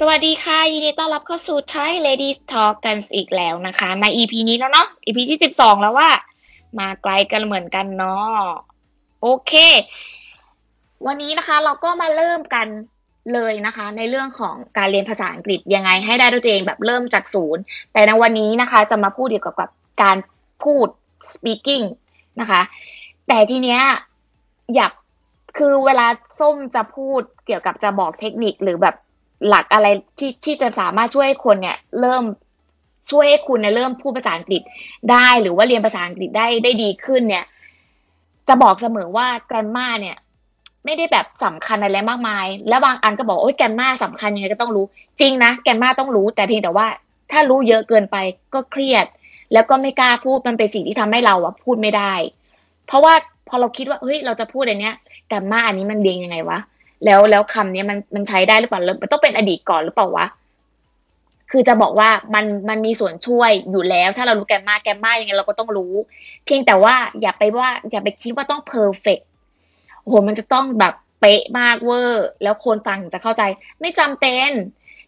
สวัสดีค่ะ ยินดีต้อนรับเข้าสู่ Thai Ladies Talk กันอีกแล้วนะคะ ใน EP นี้แล้วเนาะ EP ที่สิบสองแล้วว่า มาไกลกันเหมือนกันเนาะโอเค วันนี้นะคะเราก็มาเริ่มกันเลยนะคะ ในเรื่องของการเรียนภาษาอังกฤษยังไงให้ได้ด้วยตัวเองแบบเริ่มจากศูนย์ แต่ในวันนี้นะคะ จะมาพูดเกี่ยวกับการพูด speaking นะคะ แต่ทีเนี้ยอยากคือเวลาส้มจะพูดเกี่ยวกับจะบอกเทคนิคหรือแบบ หลักอะไรที่ที่จะสามารถช่วยให้คนเนี่ย เริ่มช่วยให้คุณเนี่ยเริ่มพูดภาษาอังกฤษได้หรือว่าเรียนภาษาอังกฤษได้ได้ดีขึ้นเนี่ย จะบอกเสมอว่าแกรมมาเนี่ย ไม่ได้แบบสำคัญอะไรมากมาย แล้วบางอันก็บอกโอ้ยแกรมมาสำคัญยังไงก็ต้องรู้ จริงนะแกรมมาต้องรู้ แต่เพียงแต่ว่า ถ้ารู้เยอะเกินไปก็เครียด แล้วก็ไม่กล้าพูดมันเป็นสิ่งที่ทำให้เราอะพูดไม่ได้ เพราะว่าพอเราคิดว่าเฮ้ยเราจะพูดอันเนี้ย grammar อันนี้มันเรียงยังไงวะ แล้วแล้วคำนี้มันมันใช้ได้หรือเปล่ามันต้องเป็นอดีตก่อนหรือเปล่าวะคือจะบอกว่ามันมันมีส่วนช่วยอยู่แล้ว ถ้าเรารู้ grammar grammar ยังไงเราก็ต้องรู้ เพียงแต่ว่าอย่าไปว่า อย่าไปคิดว่าต้อง perfect โอ้โหมันจะต้องแบบเป๊ะมากเวอร์ แล้วคนฟังจะเข้าใจ ไม่จำเป็น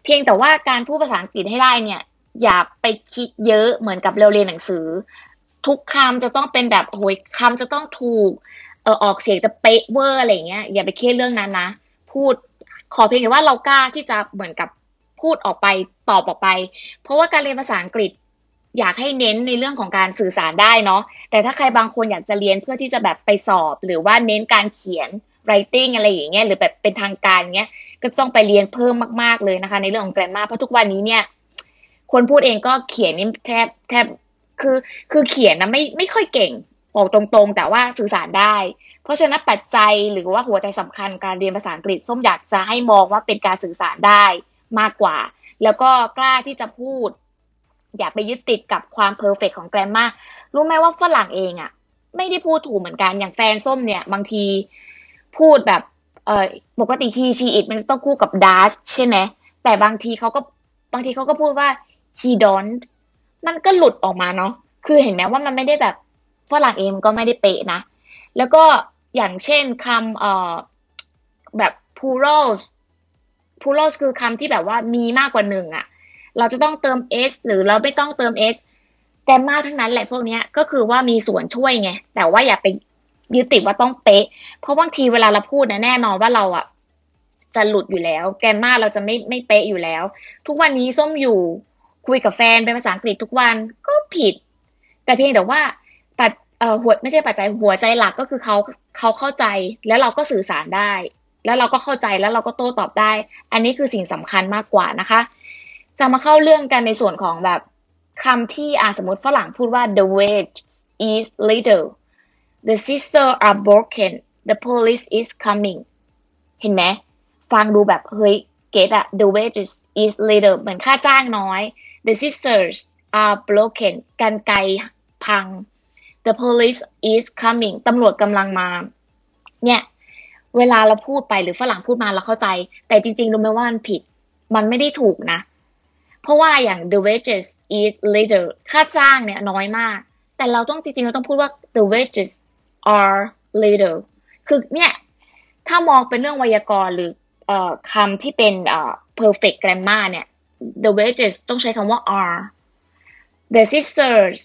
เพียงแต่ว่าการพูดภาษาอังกฤษให้ได้เนี่ย อย่าไปคิดเยอะเหมือนกับเราเรียนหนังสือ ทุกคำจะต้องเป็นแบบโอ้ยคำจะต้องถูก ออออกเสียงจะเป๊ะเวอร์อะไรเงี้ยอย่าไปเครียดเรื่องนั้นนะ พูดขอเพียงแต่ว่าเรากล้าที่จะเหมือนกับพูดออกไปตอบออกไป เพราะว่าการเรียนภาษาอังกฤษอยากให้เน้นในเรื่องของการสื่อสารได้เนาะแต่ถ้าใครบางคนอยากจะเรียนเพื่อที่จะแบบไปสอบ หรือว่าเน้นการเขียน writing อะไรอย่างเงี้ยหรือแบบเป็นทางการเงี้ยก็ต้องไปเรียนเพิ่มมากๆเลยนะคะ ในเรื่องของแกรมมาเพราะทุกวันนี้เนี่ยคนพูดเองก็เขียนนี่แทบแทบคือคือเขียนนะไม่ไม่ค่อยเก่ง บอกตรงๆ แต่ว่าสื่อสารได้ เพราะฉะนั้นปัจจัยหรือว่าหัวใจสำคัญการเรียนภาษาอังกฤษส้มอยากจะให้มองว่าเป็นการสื่อสารได้มากกว่า แล้วก็กล้าที่จะพูด อย่าไปยึดติดกับความเพอร์เฟกของแกรมมารู้ไหมว่าฝรั่งเองอะ่ะ ไม่ได้พูดถูกเหมือนกันอย่างแฟนส้มเนี่ย บางทีพูดแบบเออปกติ he she it มันจะต้องคู่กับ does ใช่ไหมแต่บางทีเขาก็บางทีเขาก็พูดว่า he don't มันก็หลุดออกมาเนาะคือเห็นไหมว่ามันไม่ได้แบบ ฝรั่งเองก็ไม่ได้เป๊ะนะ แล้วก็อย่างเช่นคำเอ่อแบบ plural plural คือคำที่แบบว่ามีมากกว่าหนึ่งอะเราจะต้องเติม s หรือเราไม่ต้องเติม s แต่มากทั้งนั้นแหละพวกนี้ก็คือว่ามีส่วนช่วยไง แต่ว่าอย่าไปยึดติดว่าต้องเป๊ะ เพราะบางทีเวลาเราพูดนะแน่นอนว่าเราอะจะหลุดอยู่แล้ว แกนมาเราจะไม่ไม่เป๊ะอยู่แล้ว ทุกวันนี้ส้มอยู่คุยกับแฟนเป็นภาษาอังกฤษทุกวันก็ผิด แต่เพียงแต่ว่า เอ่อหัวไม่ใช่ปัจจัยหัวใจหลักก็คือเขาเขาเข้าใจแล้วเราก็สื่อสารได้ แล้วเราก็เข้าใจแล้วเราก็โต้ตอบได้ อันนี้คือสิ่งสำคัญมากกว่านะคะ จะมาเข้าเรื่องกันในส่วนของแบบคำที่อ่าสมมติฝรั่งพูดว่า the wage is little the sister are broken the police is coming เห็นไหมฟังดูแบบเฮ้ยเกตอะ the wages is little เหมือนค่าจ้างน้อย the sisters are broken กันไกพัง the police is coming ตำรวจกำลังมา เนี่ยเวลาเราพูดไปหรือฝรั่งพูดมาเราเข้าใจ แต่จริงๆรู้ไหมว่ามันผิด มันไม่ได้ถูกนะ เพราะว่าอย่าง the wages is little ค่าจ้างเนี่ยน้อยมาก แต่เราต้องจริงๆเราต้องพูดว่า the wages are little คือเนี่ยถ้ามองเป็นเรื่องไวยากรณ์หรืออคำที่เป็น perfect grammar เนี่ย the wages ต้องใช้คำว่า are the sisters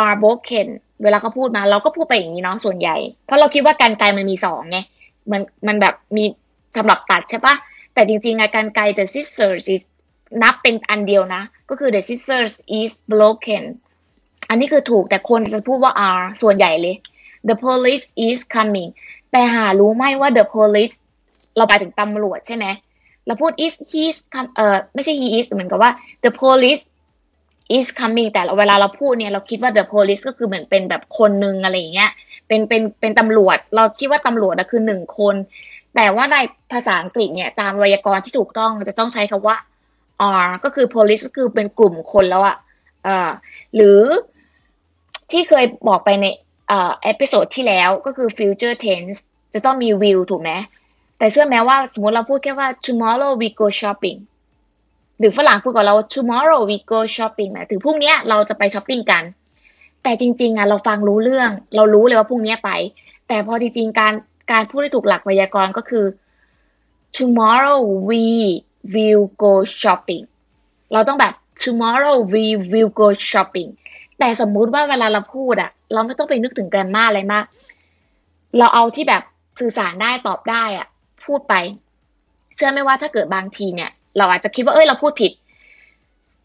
are broken เวลาเขาพูดมา เราก็พูดไปอย่างนี้เนาะส่วนใหญ่ เพราะเราคิดว่าการไกลมันมีสองไงมันมันแบบมีสำหรับตัดใช่ปะแต่จริงๆอะการไกล the sisters is นับเป็นอันเดียวนะ ก็คือ the sisters is broken อันนี้คือถูกแต่คนจะพูดว่า are ส่วนใหญ่เลย the police is coming แต่หารู้ไหมว่า the police เราไปถึงตำรวจใช่ไหมเราพูด is he's เอ่อไม่ใช่ he is เหมือนกับว่า the police is coming แต่เวลาเราพูดเนี่ยเราคิดว่า the police ก็คือเหมือนเป็นแบบคนหนึ่งอะไรอย่างเงี้ยเป็นเป็นเป็นตำรวจ เราคิดว่าตำรวจนะคือหนึ่งคน แต่ว่าในภาษาอังกฤษเนี่ยตามไวยากรณ์ที่ถูกต้องจะต้องใช้คำว่า are ก็คือ police ก็คือเป็นกลุ่มคนแล้วอะอ่าหรือที่เคยบอกไปในเอ่อ episode ที่แล้วก็คือ future tense จะต้องมี will ถูกไหมแต่เชื่อไหมว่าสมมติเราพูดแค่ว่า tomorrow we go shopping หรือฝรั่งพูดกับเรา tomorrow we go shopping หมายถึงพรุ่งนี้เราจะไปช้อปปิ้งกัน แต่จริง ๆอะเราฟังรู้เรื่อง เรารู้เลยว่าพรุ่งนี้ไป แต่พอจริง ๆ การการพูดให้ถูกหลักไวยากรณ์ก็คือ tomorrow we will go shopping เราต้องแบบ tomorrow we will go shopping แต่สมมุติว่าเวลาเราพูดอะเราไม่ต้องไปนึกถึงแกรมมาอะไรมาก เราเอาที่แบบสื่อสารได้ตอบได้อะพูดไป เชื่อไหมว่าถ้าเกิดบางทีเนี่ย เราอาจจะคิดว่าเอ้ยเราพูดผิด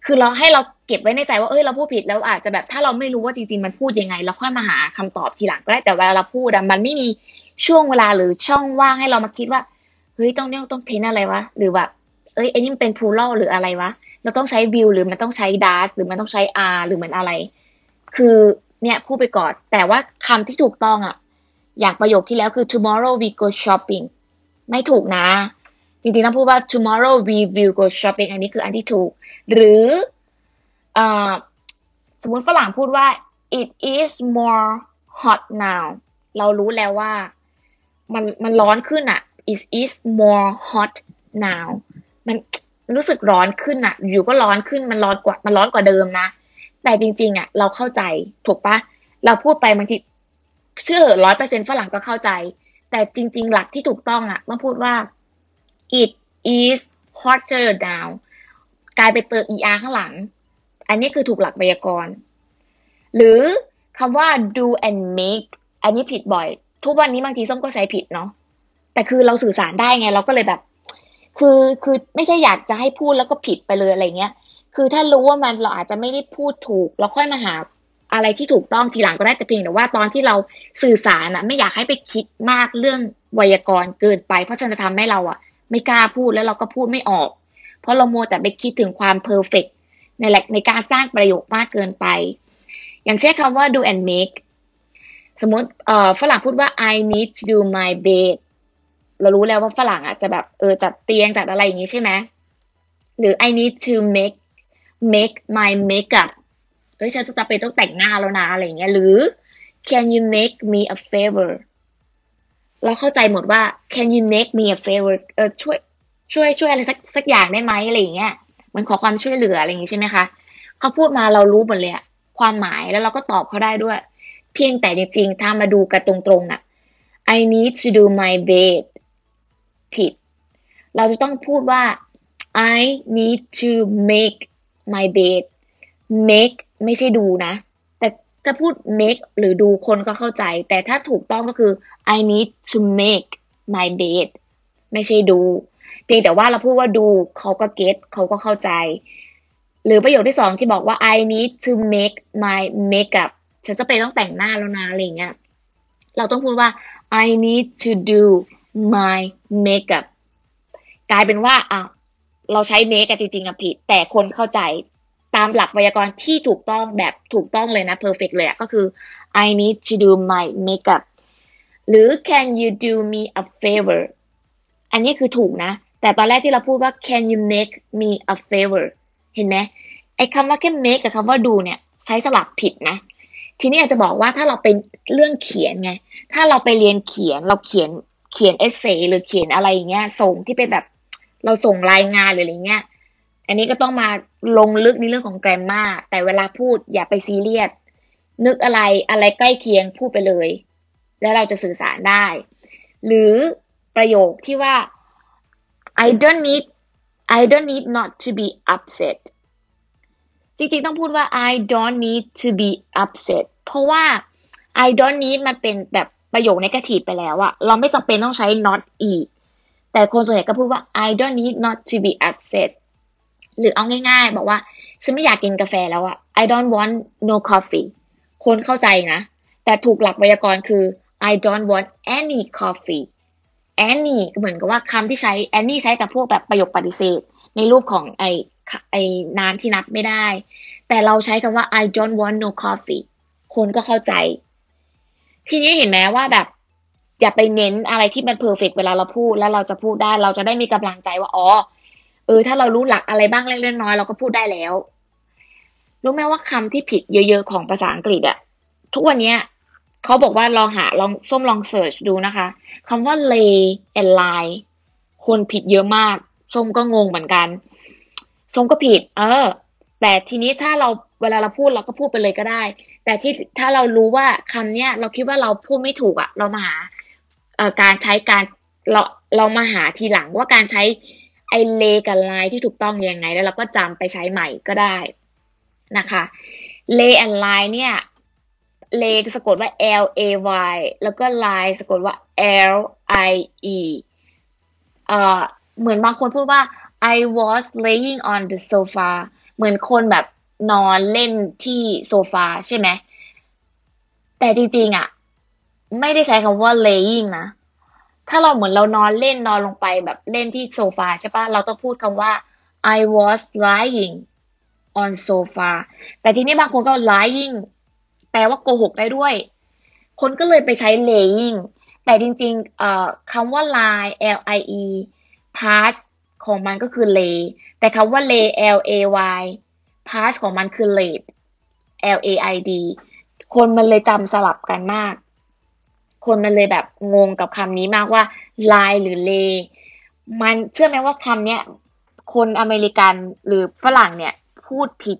คือเราให้เราเก็บไว้ในใจว่าเอ้ยเราพูดผิดแล้วอาจจะแบบถ้าเราไม่รู้ว่าจริงๆมันพูดยังไง เราค่อยมาหาคำตอบทีหลังก็ได้แต่เวลาเราพูดมันไม่มีช่วงเวลาหรือช่องว่างให้เรามาคิดว่าเฮ้ยต้องเนี่ยต้องเทนอะไรวะหรือแบบเอ้ยไอ้นี่มันเป็นพูลหรืออะไรวะเราต้องใช้วิวหรือมันต้องใช้ดาร์หรือมันต้องใช้อาร์หรือมันอะไร คือเนี่ยพูดไปก่อน แต่ว่าคำที่ถูกต้องอะอย่างประโยคที่แล้วคือ tomorrow we go shopping ไม่ถูกนะ จริงๆต้องพูดว่า tomorrow we will go shopping อันนี้คืออันที่ถูก หรืออสมมติฝรั่งพูดว่า it is more hot now เรารู้แล้วว่ามันมันร้อนขึ้นอะ it is more hot now มันรู้สึกร้อนขึ้นอะอยู่ก็ร้อนขึ้นมันร้อนกว่ามันร้อนกว่าเดิมนะ แต่จริง ๆอะเราเข้าใจถูกปะเราพูดไปบางทีเชื่อร้อยเปอร์เซ็นฝรั่งก็เข้าใจ แต่จริง ๆ หลักที่ถูกต้องอะต้องพูดว่า it is hotter now กลายไปเติม er ข้างหลัง อันนี้คือถูกหลักไวยากรณ์ หรือคำว่า do and make อันนี้ผิดบ่อย ทุกวันนี้บางทีส้มก็ใช้ผิดเนาะ แต่คือเราสื่อสารได้ไง เราก็เลยแบบ คือคือไม่ใช่อยากจะให้พูดแล้วก็ผิดไปเลยอะไรเงี้ย คือถ้ารู้ว่ามันเราอาจจะไม่ได้พูดถูก เราค่อยมาหาอะไรที่ถูกต้องทีหลังก็ได้แต่เพียงแต่ว่าตอนที่เราสื่อสารอะไม่อยากให้ไปคิดมากเรื่องไวยากรณ์เกินไป เพราะจะทำให้เราอะ ไม่กล้าพูดแล้วเราก็พูดไม่ออก เพราะเราโมแต่ไปคิดถึงความเพอร์เฟกในหลในการสร้างประโยคมากเกินไป อย่างเช่นคำว่า do and make สมมติเอ่อฝรั่งพูดว่า I need to do my bed เรารู้แล้วว่าฝรั่งอะจะแบบเออจัดเตียงจัดอะไรอย่างนี้ใช่ไหมหรือ I need to make make my makeup เอ้ยฉันจะจำเป็นต้องแต่งหน้าแล้วนะอะไรเงี้ยหรือ can you make me a favor เราเข้าใจหมดว่า can you make me a favor เออช่วยช่วยช่วยอะไรสักสักอย่างได้ไหมอะไรอย่างเงี้ยมันขอความช่วยเหลืออะไรอย่างงี้ใช่ไหมคะเขาพูดมาเรารู้หมดเลยอะความหมายแล้วเราก็ตอบเขาได้ด้วย เพียงแต่จริงๆถ้ามาดูกันตรงๆอะ I need to do my bed ผิด เราจะต้องพูดว่า I need to make my bed make ไม่ใช่ดูนะ จะพูด make หรือดูคนก็เข้าใจ แต่ถ้าถูกต้องก็คือ I need to make my bed ไม่ใช่ดู เพียงแต่ว่าเราพูดว่าดูเขาก็เก็ตเขาก็เข้าใจ หรือประโยคที่สองที่บอกว่า I need to make my makeup ฉันจะไปต้องแต่งหน้าแล้วนะอะไรเงี้ย เราต้องพูดว่า I need to do my makeup กลายเป็นว่าอะเราใช้ make จริงๆอะผิด แต่คนเข้าใจ ตามหลักไวยากรณ์ที่ถูกต้องแบบถูกต้องเลยนะ perfect เลยก็คือ I need to do my makeup หรือ can you do me a favor อันนี้คือถูกนะ แต่ตอนแรกที่เราพูดว่า can you make me a favor เห็นไหมไอ้คำว่าแค่ make กับคำว่าดูเนี่ย ใช้สลับผิดนะ ทีนี้อาจจะบอกว่าถ้าเราเป็นเรื่องเขียนไง ถ้าเราไปเรียนเขียนเราเขียนเขียนเอเซหรือเขียนอะไรอย่างเงี้ย ส่งที่เป็นแบบเราส่งรายงานหรืออะไรเงี้ย อันนี้ก็ต้องมาลงลึกในเรื่องของแกรมมาแต่เวลาพูดอย่าไปซีเรียส นึกอะไรอะไรใกล้เคียงพูดไปเลย แล้วเราจะสื่อสารได้ หรือประโยคที่ว่า I don't need I don't need not to be upset จริงๆต้องพูดว่า I don't need to be upset เพราะว่า I don't need มันเป็นแบบประโยคในกระถีไปแล้วอะเราไม่จำเป็นต้องใช้ not อีก แต่คนส่วนใหญ่ก็พูดว่า I don't need not to be upset หรือเอาง่ายๆ บอกว่า ฉันไม่อยากกินกาแฟแล้วอะ I don't want no coffee คนเข้าใจนะ แต่ถูกหลักไวยากรณ์คือ I don't want any coffee any ก็เหมือนกับว่าคำที่ใช้ any ใช้กับพวกแบบประโยคปฏิเสธ ในรูปของไอไอน้ำที่นับไม่ได้ แต่เราใช้คำว่า I don't want no coffee คนก็เข้าใจ ทีนี้เห็นไหมว่าแบบอย่าไปเน้นอะไรที่มันเพอร์เฟกเวลาเราพูดแล้วเราจะพูดได้เราจะได้มีกำลังใจว่าอ๋อ เออ ถ้าเรารู้หลักอะไรบ้างเล็กๆน้อยๆเราก็พูดได้แล้ว รู้ไหมว่าคำที่ผิดเยอะๆของภาษาอังกฤษอะทุกวันเนี้ยเขาบอกว่าลองหาลองส้มลองเสิร์ชดูนะคะคำว่า lay and lie คนผิดเยอะมาก ส้มก็งงเหมือนกันส้มก็ผิด เออ แต่ทีนี้ถ้าเราเวลาเราพูดเราก็พูดไปเลยก็ได้ แต่ที่ถ้าเรารู้ว่าคำเนี้ยเราคิดว่าเราพูดไม่ถูกอะเรามาหาการใช้การเราเรามาหาทีหลังว่าการใช้ ไอเลกับไลที่ถูกต้องยังไง แล้วเราก็จำไปใช้ใหม่ก็ได้นะคะเล and line เนี่ยเลสะกดว่า L A Y แล้วก็ line สะกดว่า L I E เอ่อเหมือนบางคนพูดว่า I was laying on the sofa เหมือนคนแบบนอนเล่นที่โซฟาใช่ไหม แต่จริงๆอะ ไม่ได้ใช้คำว่า laying นะ ถ้าเราเหมือนเรานอนเล่นนอนลงไปแบบเล่นที่โซฟาใช่ปะเราต้องพูดคำว่า I was lying on sofa แต่ทีนี้บางคนก็ lying แปลว่าโกหกได้ด้วย คนก็เลยไปใช้ laying แต่จริงๆเอ่อคำว่า lie l i e past ของมันก็คือ lay แต่คำว่า lay l a y past ของมันคือ laid l a i d คนมันเลยจำสลับกันมาก คนมันเลยแบบงงกับคำนี้มากว่า lie หรือ lay มันเชื่อไหมว่าคำเนี้ยคนอเมริกันหรือฝรั่งเนี่ย พูดผิด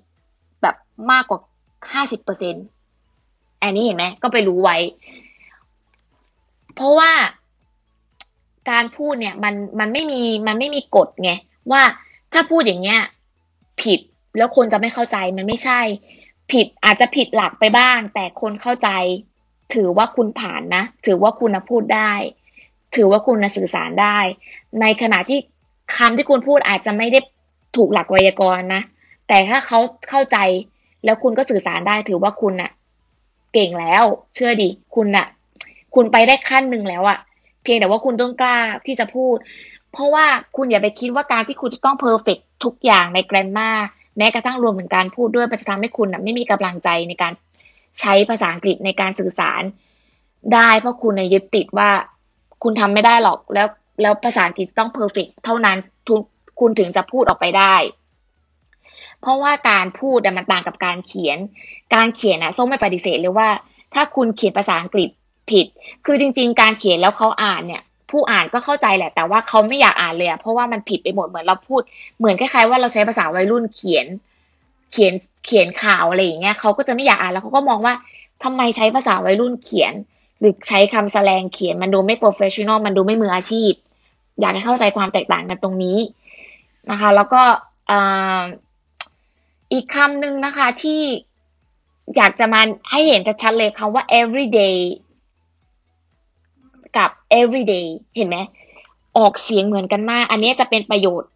แบบมากกว่าห้าสิบเปอร์เซ็นต์อันนี้เห็นไหมก็ไปรู้ไว้ เพราะว่าการพูดเนี่ยมันมันไม่มีมันไม่มีกฎไงว่าถ้าพูดอย่างเงี้ยผิดแล้วคนจะไม่เข้าใจมันไม่ใช่ ผิดอาจจะผิดหลักไปบ้าง แต่คนเข้าใจ ถือว่าคุณผ่านนะ ถือว่าคุณพูดได้ ถือว่าคุณสื่อสารได้ ในขณะที่คำที่คุณพูดอาจจะไม่ได้ถูกหลักไวยากรณ์นะ แต่ถ้าเขาเข้าใจแล้วคุณก็สื่อสารได้ ถือว่าคุณน่ะ เก่งแล้ว เชื่อดิคุณน่ะ คุณไปได้ขั้นหนึ่งแล้วอะเพียงแต่ว่าคุณต้องกล้าที่จะพูด เพราะว่าคุณอย่าไปคิดว่าการที่คุณจะต้องเพอร์เฟกทุกอย่างในแกรมมาแม้กระทั่งรวมถึงการพูดด้วยมันจะทำให้คุณน่ะไม่มีกำลังใจในการ ใช้ภาษาอังกฤษในการสื่อสารได้เพราะคุณยึดติดว่าคุณทำไม่ได้หรอกแล้วแล้วภาษาอังกฤษต้องเพอร์เฟกเท่านั้นทุกคุณถึงจะพูดออกไปได้ เพราะว่าการพูดมันต่างกับการเขียน การเขียนอะส้มไม่ปฏิเสธเลยว่า ถ้าคุณเขียนภาษาอังกฤษผิด คือจริง ๆ การเขียนแล้วเขาอ่านเนี่ย ผู้อ่านก็เข้าใจแหละ แต่ว่าเขาไม่อยากอ่านเลยเพราะว่ามันผิดไปหมดเหมือนเราพูด เหมือนคล้ายๆว่าเราใช้ภาษาวัยรุ่นเขียน เขียนเขียนข่าวอะไรอย่างเงี้ยเขาก็จะไม่อยากอ่านแล้วเขาก็มองว่าทำไมใช้ภาษาวัยรุ่นเขียน หรือใช้คำแสลงเขียนมันดูไม่ professional มันดูไม่มืออาชีพ อยากให้เข้าใจความแตกต่างกันตรงนี้นะคะ แล้วก็อีกคำหนึ่งนะคะที่อยากจะมาให้เห็นชัดๆเลยคำว่า everyday กับ every day เห็นไหมออกเสียงเหมือนกันมาก อันนี้จะเป็นประโยชน์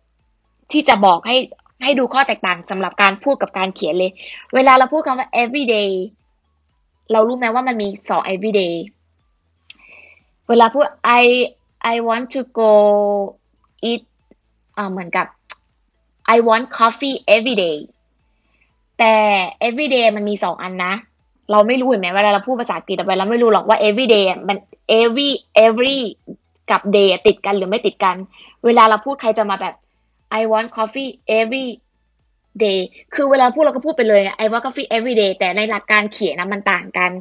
ที่จะบอกให้ ให้ดูข้อแตกต่างสำหรับการพูดกับการเขียนเลย เวลาเราพูดคำว่า everyday เรารู้ไหมว่ามันมีสอง everyday เวลาพูด I I want to go eat อ่าเหมือนกับ I want coffee every day แต่ every day มันมีสองอันนะ เราไม่รู้เห็นไหมเวลาเราพูดภาษาอังกฤษไปเราไม่รู้หรอกว่า every day มัน every every กับ day ติดกันหรือไม่ติดกัน เวลาเราพูดใครจะมาแบบ I want coffee every day คือเวลาพูดเราก็พูดไปเลย I want coffee every day แต่ในหลักการเขียนนะมันต่างกัน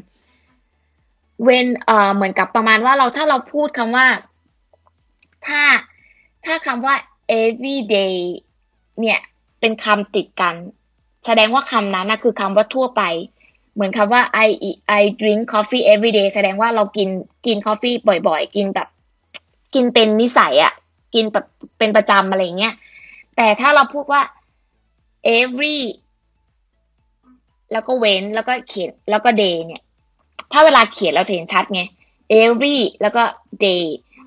when เอ่อเหมือนกับประมาณว่าเราถ้าเราพูดคำว่า ถ้าถ้าคำว่า every day เนี่ยเป็นคำติดกัน แสดงว่าคำนั้นนะคือคำว่าทั่วไป เหมือนคำว่า I I drink coffee every day แสดงว่าเรากินกินกาแฟบ่อยๆ กินแบบ กินเป็นนิสัยอะกินแบบเป็นประจำอะไรเงี้ย แต่ถ้าเราพูดว่า every แล้วก็เว้นแล้วก็เขียนแล้วก็ day เนี่ย ถ้าเวลาเขียนเราจะเห็นชัดไง every แล้วก็ day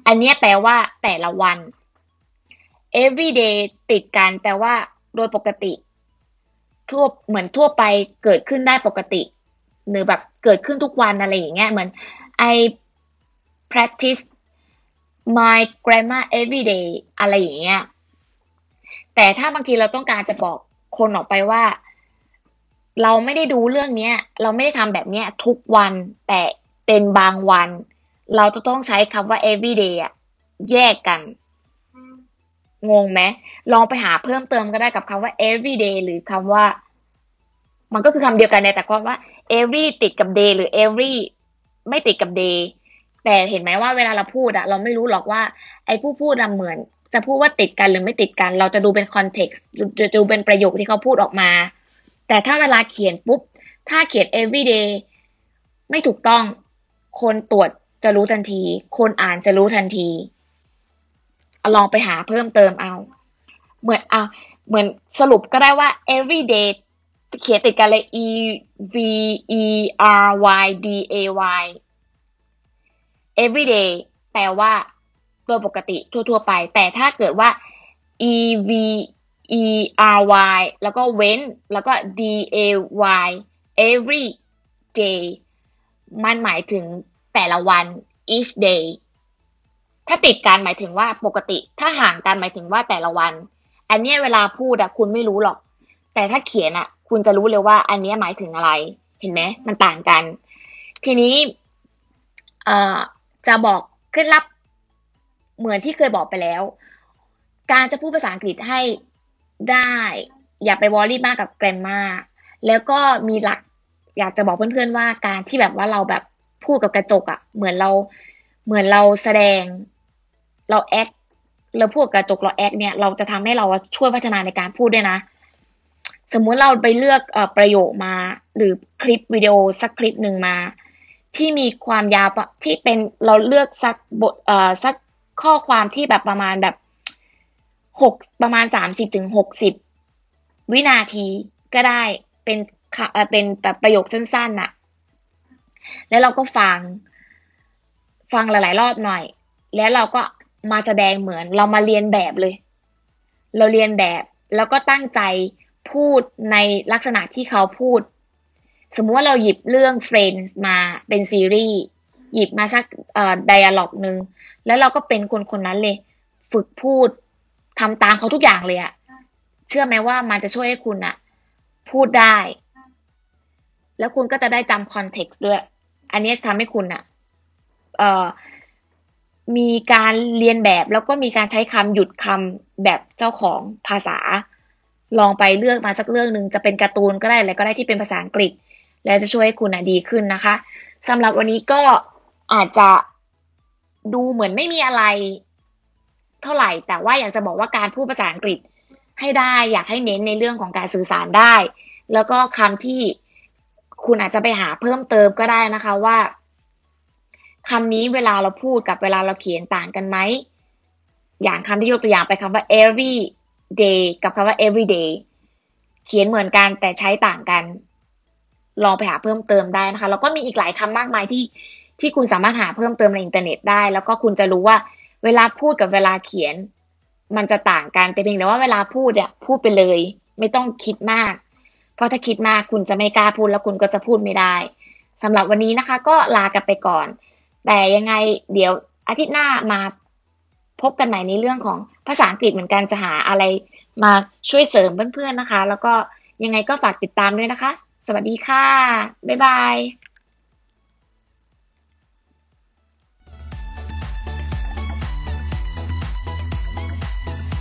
อันนี้แปลว่าแต่ละวัน every day ติดกันแปลว่า โดยปกติ ทั่วเหมือนทั่วไปเกิดขึ้นได้ปกติ หรือแบบเกิดขึ้นทุกวันอะไรอย่างเงี้ยเหมือน I practice my grammar every day อะไรอย่างเงี้ย แต่ถ้าบางทีเราต้องการจะบอกคนออกไปว่า เราไม่ได้ดูเรื่องเนี้ย เราไม่ได้ทำแบบเนี้ย ทุกวันแต่เป็นบางวัน เราจะต้องใช้คำว่า every day อะแยกกันงงไหมลองไปหาเพิ่มเติมก็ได้กับคำว่า every day หรือคำว่า มันก็คือคำเดียวกันแต่ความว่า every ติดกับ day หรือ every ไม่ติดกับ day แต่เห็นไหมว่าเวลาเราพูดอะเราไม่รู้หรอกว่า ไอ้ผู้พูดอะเหมือน จะพูดว่าติดกันหรือไม่ติดกัน เราจะดูเป็นคอนเท็กซ์จะดูเป็นประโยคที่เขาพูดออกมา แต่ถ้าเวลาเขียนปุ๊บ ถ้าเขียน everyday ไม่ถูกต้อง คนตรวจจะรู้ทันที คนอ่านจะรู้ทันทีลองไปหาเพิ่มเติมเอา เหมือนเอะเหมือนสรุปก็ได้ว่า every day เขียนติดกันเลย e v e r y d a y every day แปลว่า โดยปกติทั่วๆไป แต่ถ้าเกิดว่า e v e r y แล้วก็เว้น แล้วก็ d a y every day มันหมายถึงแต่ละวัน each day ถ้าติดกันหมายถึงว่าปกติ ถ้าห่างกันหมายถึงว่าแต่ละวัน อันนี้เวลาพูดอะคุณไม่รู้หรอก แต่ถ้าเขียนอะคุณจะรู้เลยว่า อันนี้หมายถึงอะไร เห็นไหมมันต่างกัน ทีนี้จะบอกเคล็ดลับ เหมือนที่เคยบอกไปแล้ว การจะพูดภาษาอังกฤษให้ได้ อย่าไป worry มากกับ grammar แล้วก็มีหลัก อยากจะบอกเพื่อนๆว่าการที่แบบว่าเราแบบพูดกับกระจกอะเหมือนเราเหมือนเราแสดง เราแอคเราพูดกับกระจกเราแอคเนี่ยเราจะทำให้เราช่วยพัฒนาในการพูดด้วยนะ สมมุติเราไปเลือกอประโยคมา หรือคลิปวิดีโอสักคลิปหนึ่งมา ที่มีความยาวที่เป็นเราเลือกสักบทเอ่อสัก ข้อความที่แบบประมาณแบบหกประมาณสามสิบถึงหกสิบวินาทีก็ได้เป็นเป็นแบบประโยคสั้นๆน่ะ แล้วเราก็ฟัง ฟังหลาย ๆ รอบหน่อย แล้วเราก็มาแสดงเหมือน เรามาเรียนแบบเลย เราเรียนแบบ แล้วก็ตั้งใจพูดในลักษณะที่เขาพูด สมมติว่าเราหยิบเรื่อง Friends มาเป็นซีรีส์ หยิบมาสักเอ่อ dialog หนึ่ง แล้วเราก็เป็นคนคนนั้นเลย ฝึกพูดทำตามเขาทุกอย่างเลยอะเชื่อไหมว่ามันจะช่วยให้คุณอะพูดได้ แล้วคุณก็จะได้จำคอนเท็กซ์ด้วย อันนี้ทำให้คุณอะเอ่อมีการเรียนแบบแล้วก็มีการใช้คำหยุดคำแบบเจ้าของภาษา ลองไปเลือกมาสักเรื่องหนึ่งจะเป็นการ์ตูนก็ได้อะไรก็ได้ที่เป็นภาษาอังกฤษ แล้วจะช่วยให้คุณอะดีขึ้นนะคะสำหรับวันนี้ก็อาจจะ ดูเหมือนไม่มีอะไร เท่าไหร่ แต่ว่าอยากจะบอกว่าการพูดภาษาอังกฤษให้ได้ อยากให้เน้นในเรื่องของการสื่อสารได้ แล้วก็คำที่คุณอาจจะไปหาเพิ่มเติมก็ได้นะคะว่าคำนี้เวลาเราพูดกับเวลาเราเขียนต่างกันไหม อย่างคำที่ยกตัวอย่างไปคำว่า every day กับคำว่า every day เขียนเหมือนกันแต่ใช้ต่างกัน ลองไปหาเพิ่มเติมได้นะคะ แล้วก็มีอีกหลายคำมากมายที่ ที่คุณสามารถหาเพิ่มเติมในอินเทอร์เน็ตได้ แล้วก็คุณจะรู้ว่าเวลาพูดกับเวลาเขียน มันจะต่างกันแต่เพียงแต่ว่าเวลาพูดเนี่ยพูดไปเลย ไม่ต้องคิดมาก เพราะถ้าคิดมากคุณจะไม่กล้าพูดแล้วคุณก็จะพูดไม่ได้สำหรับวันนี้นะคะ ก็ลากันไปก่อน แต่ยังไงเดี๋ยวอาทิตย์หน้ามาพบกันใหม่ในเรื่องของภาษาอังกฤษเหมือนกันจะหาอะไรมาช่วยเสริมเพื่อนๆนะคะ แล้วก็ยังไงก็ฝากติดตามด้วยนะคะ สวัสดีค่ะ บ๊ายบาย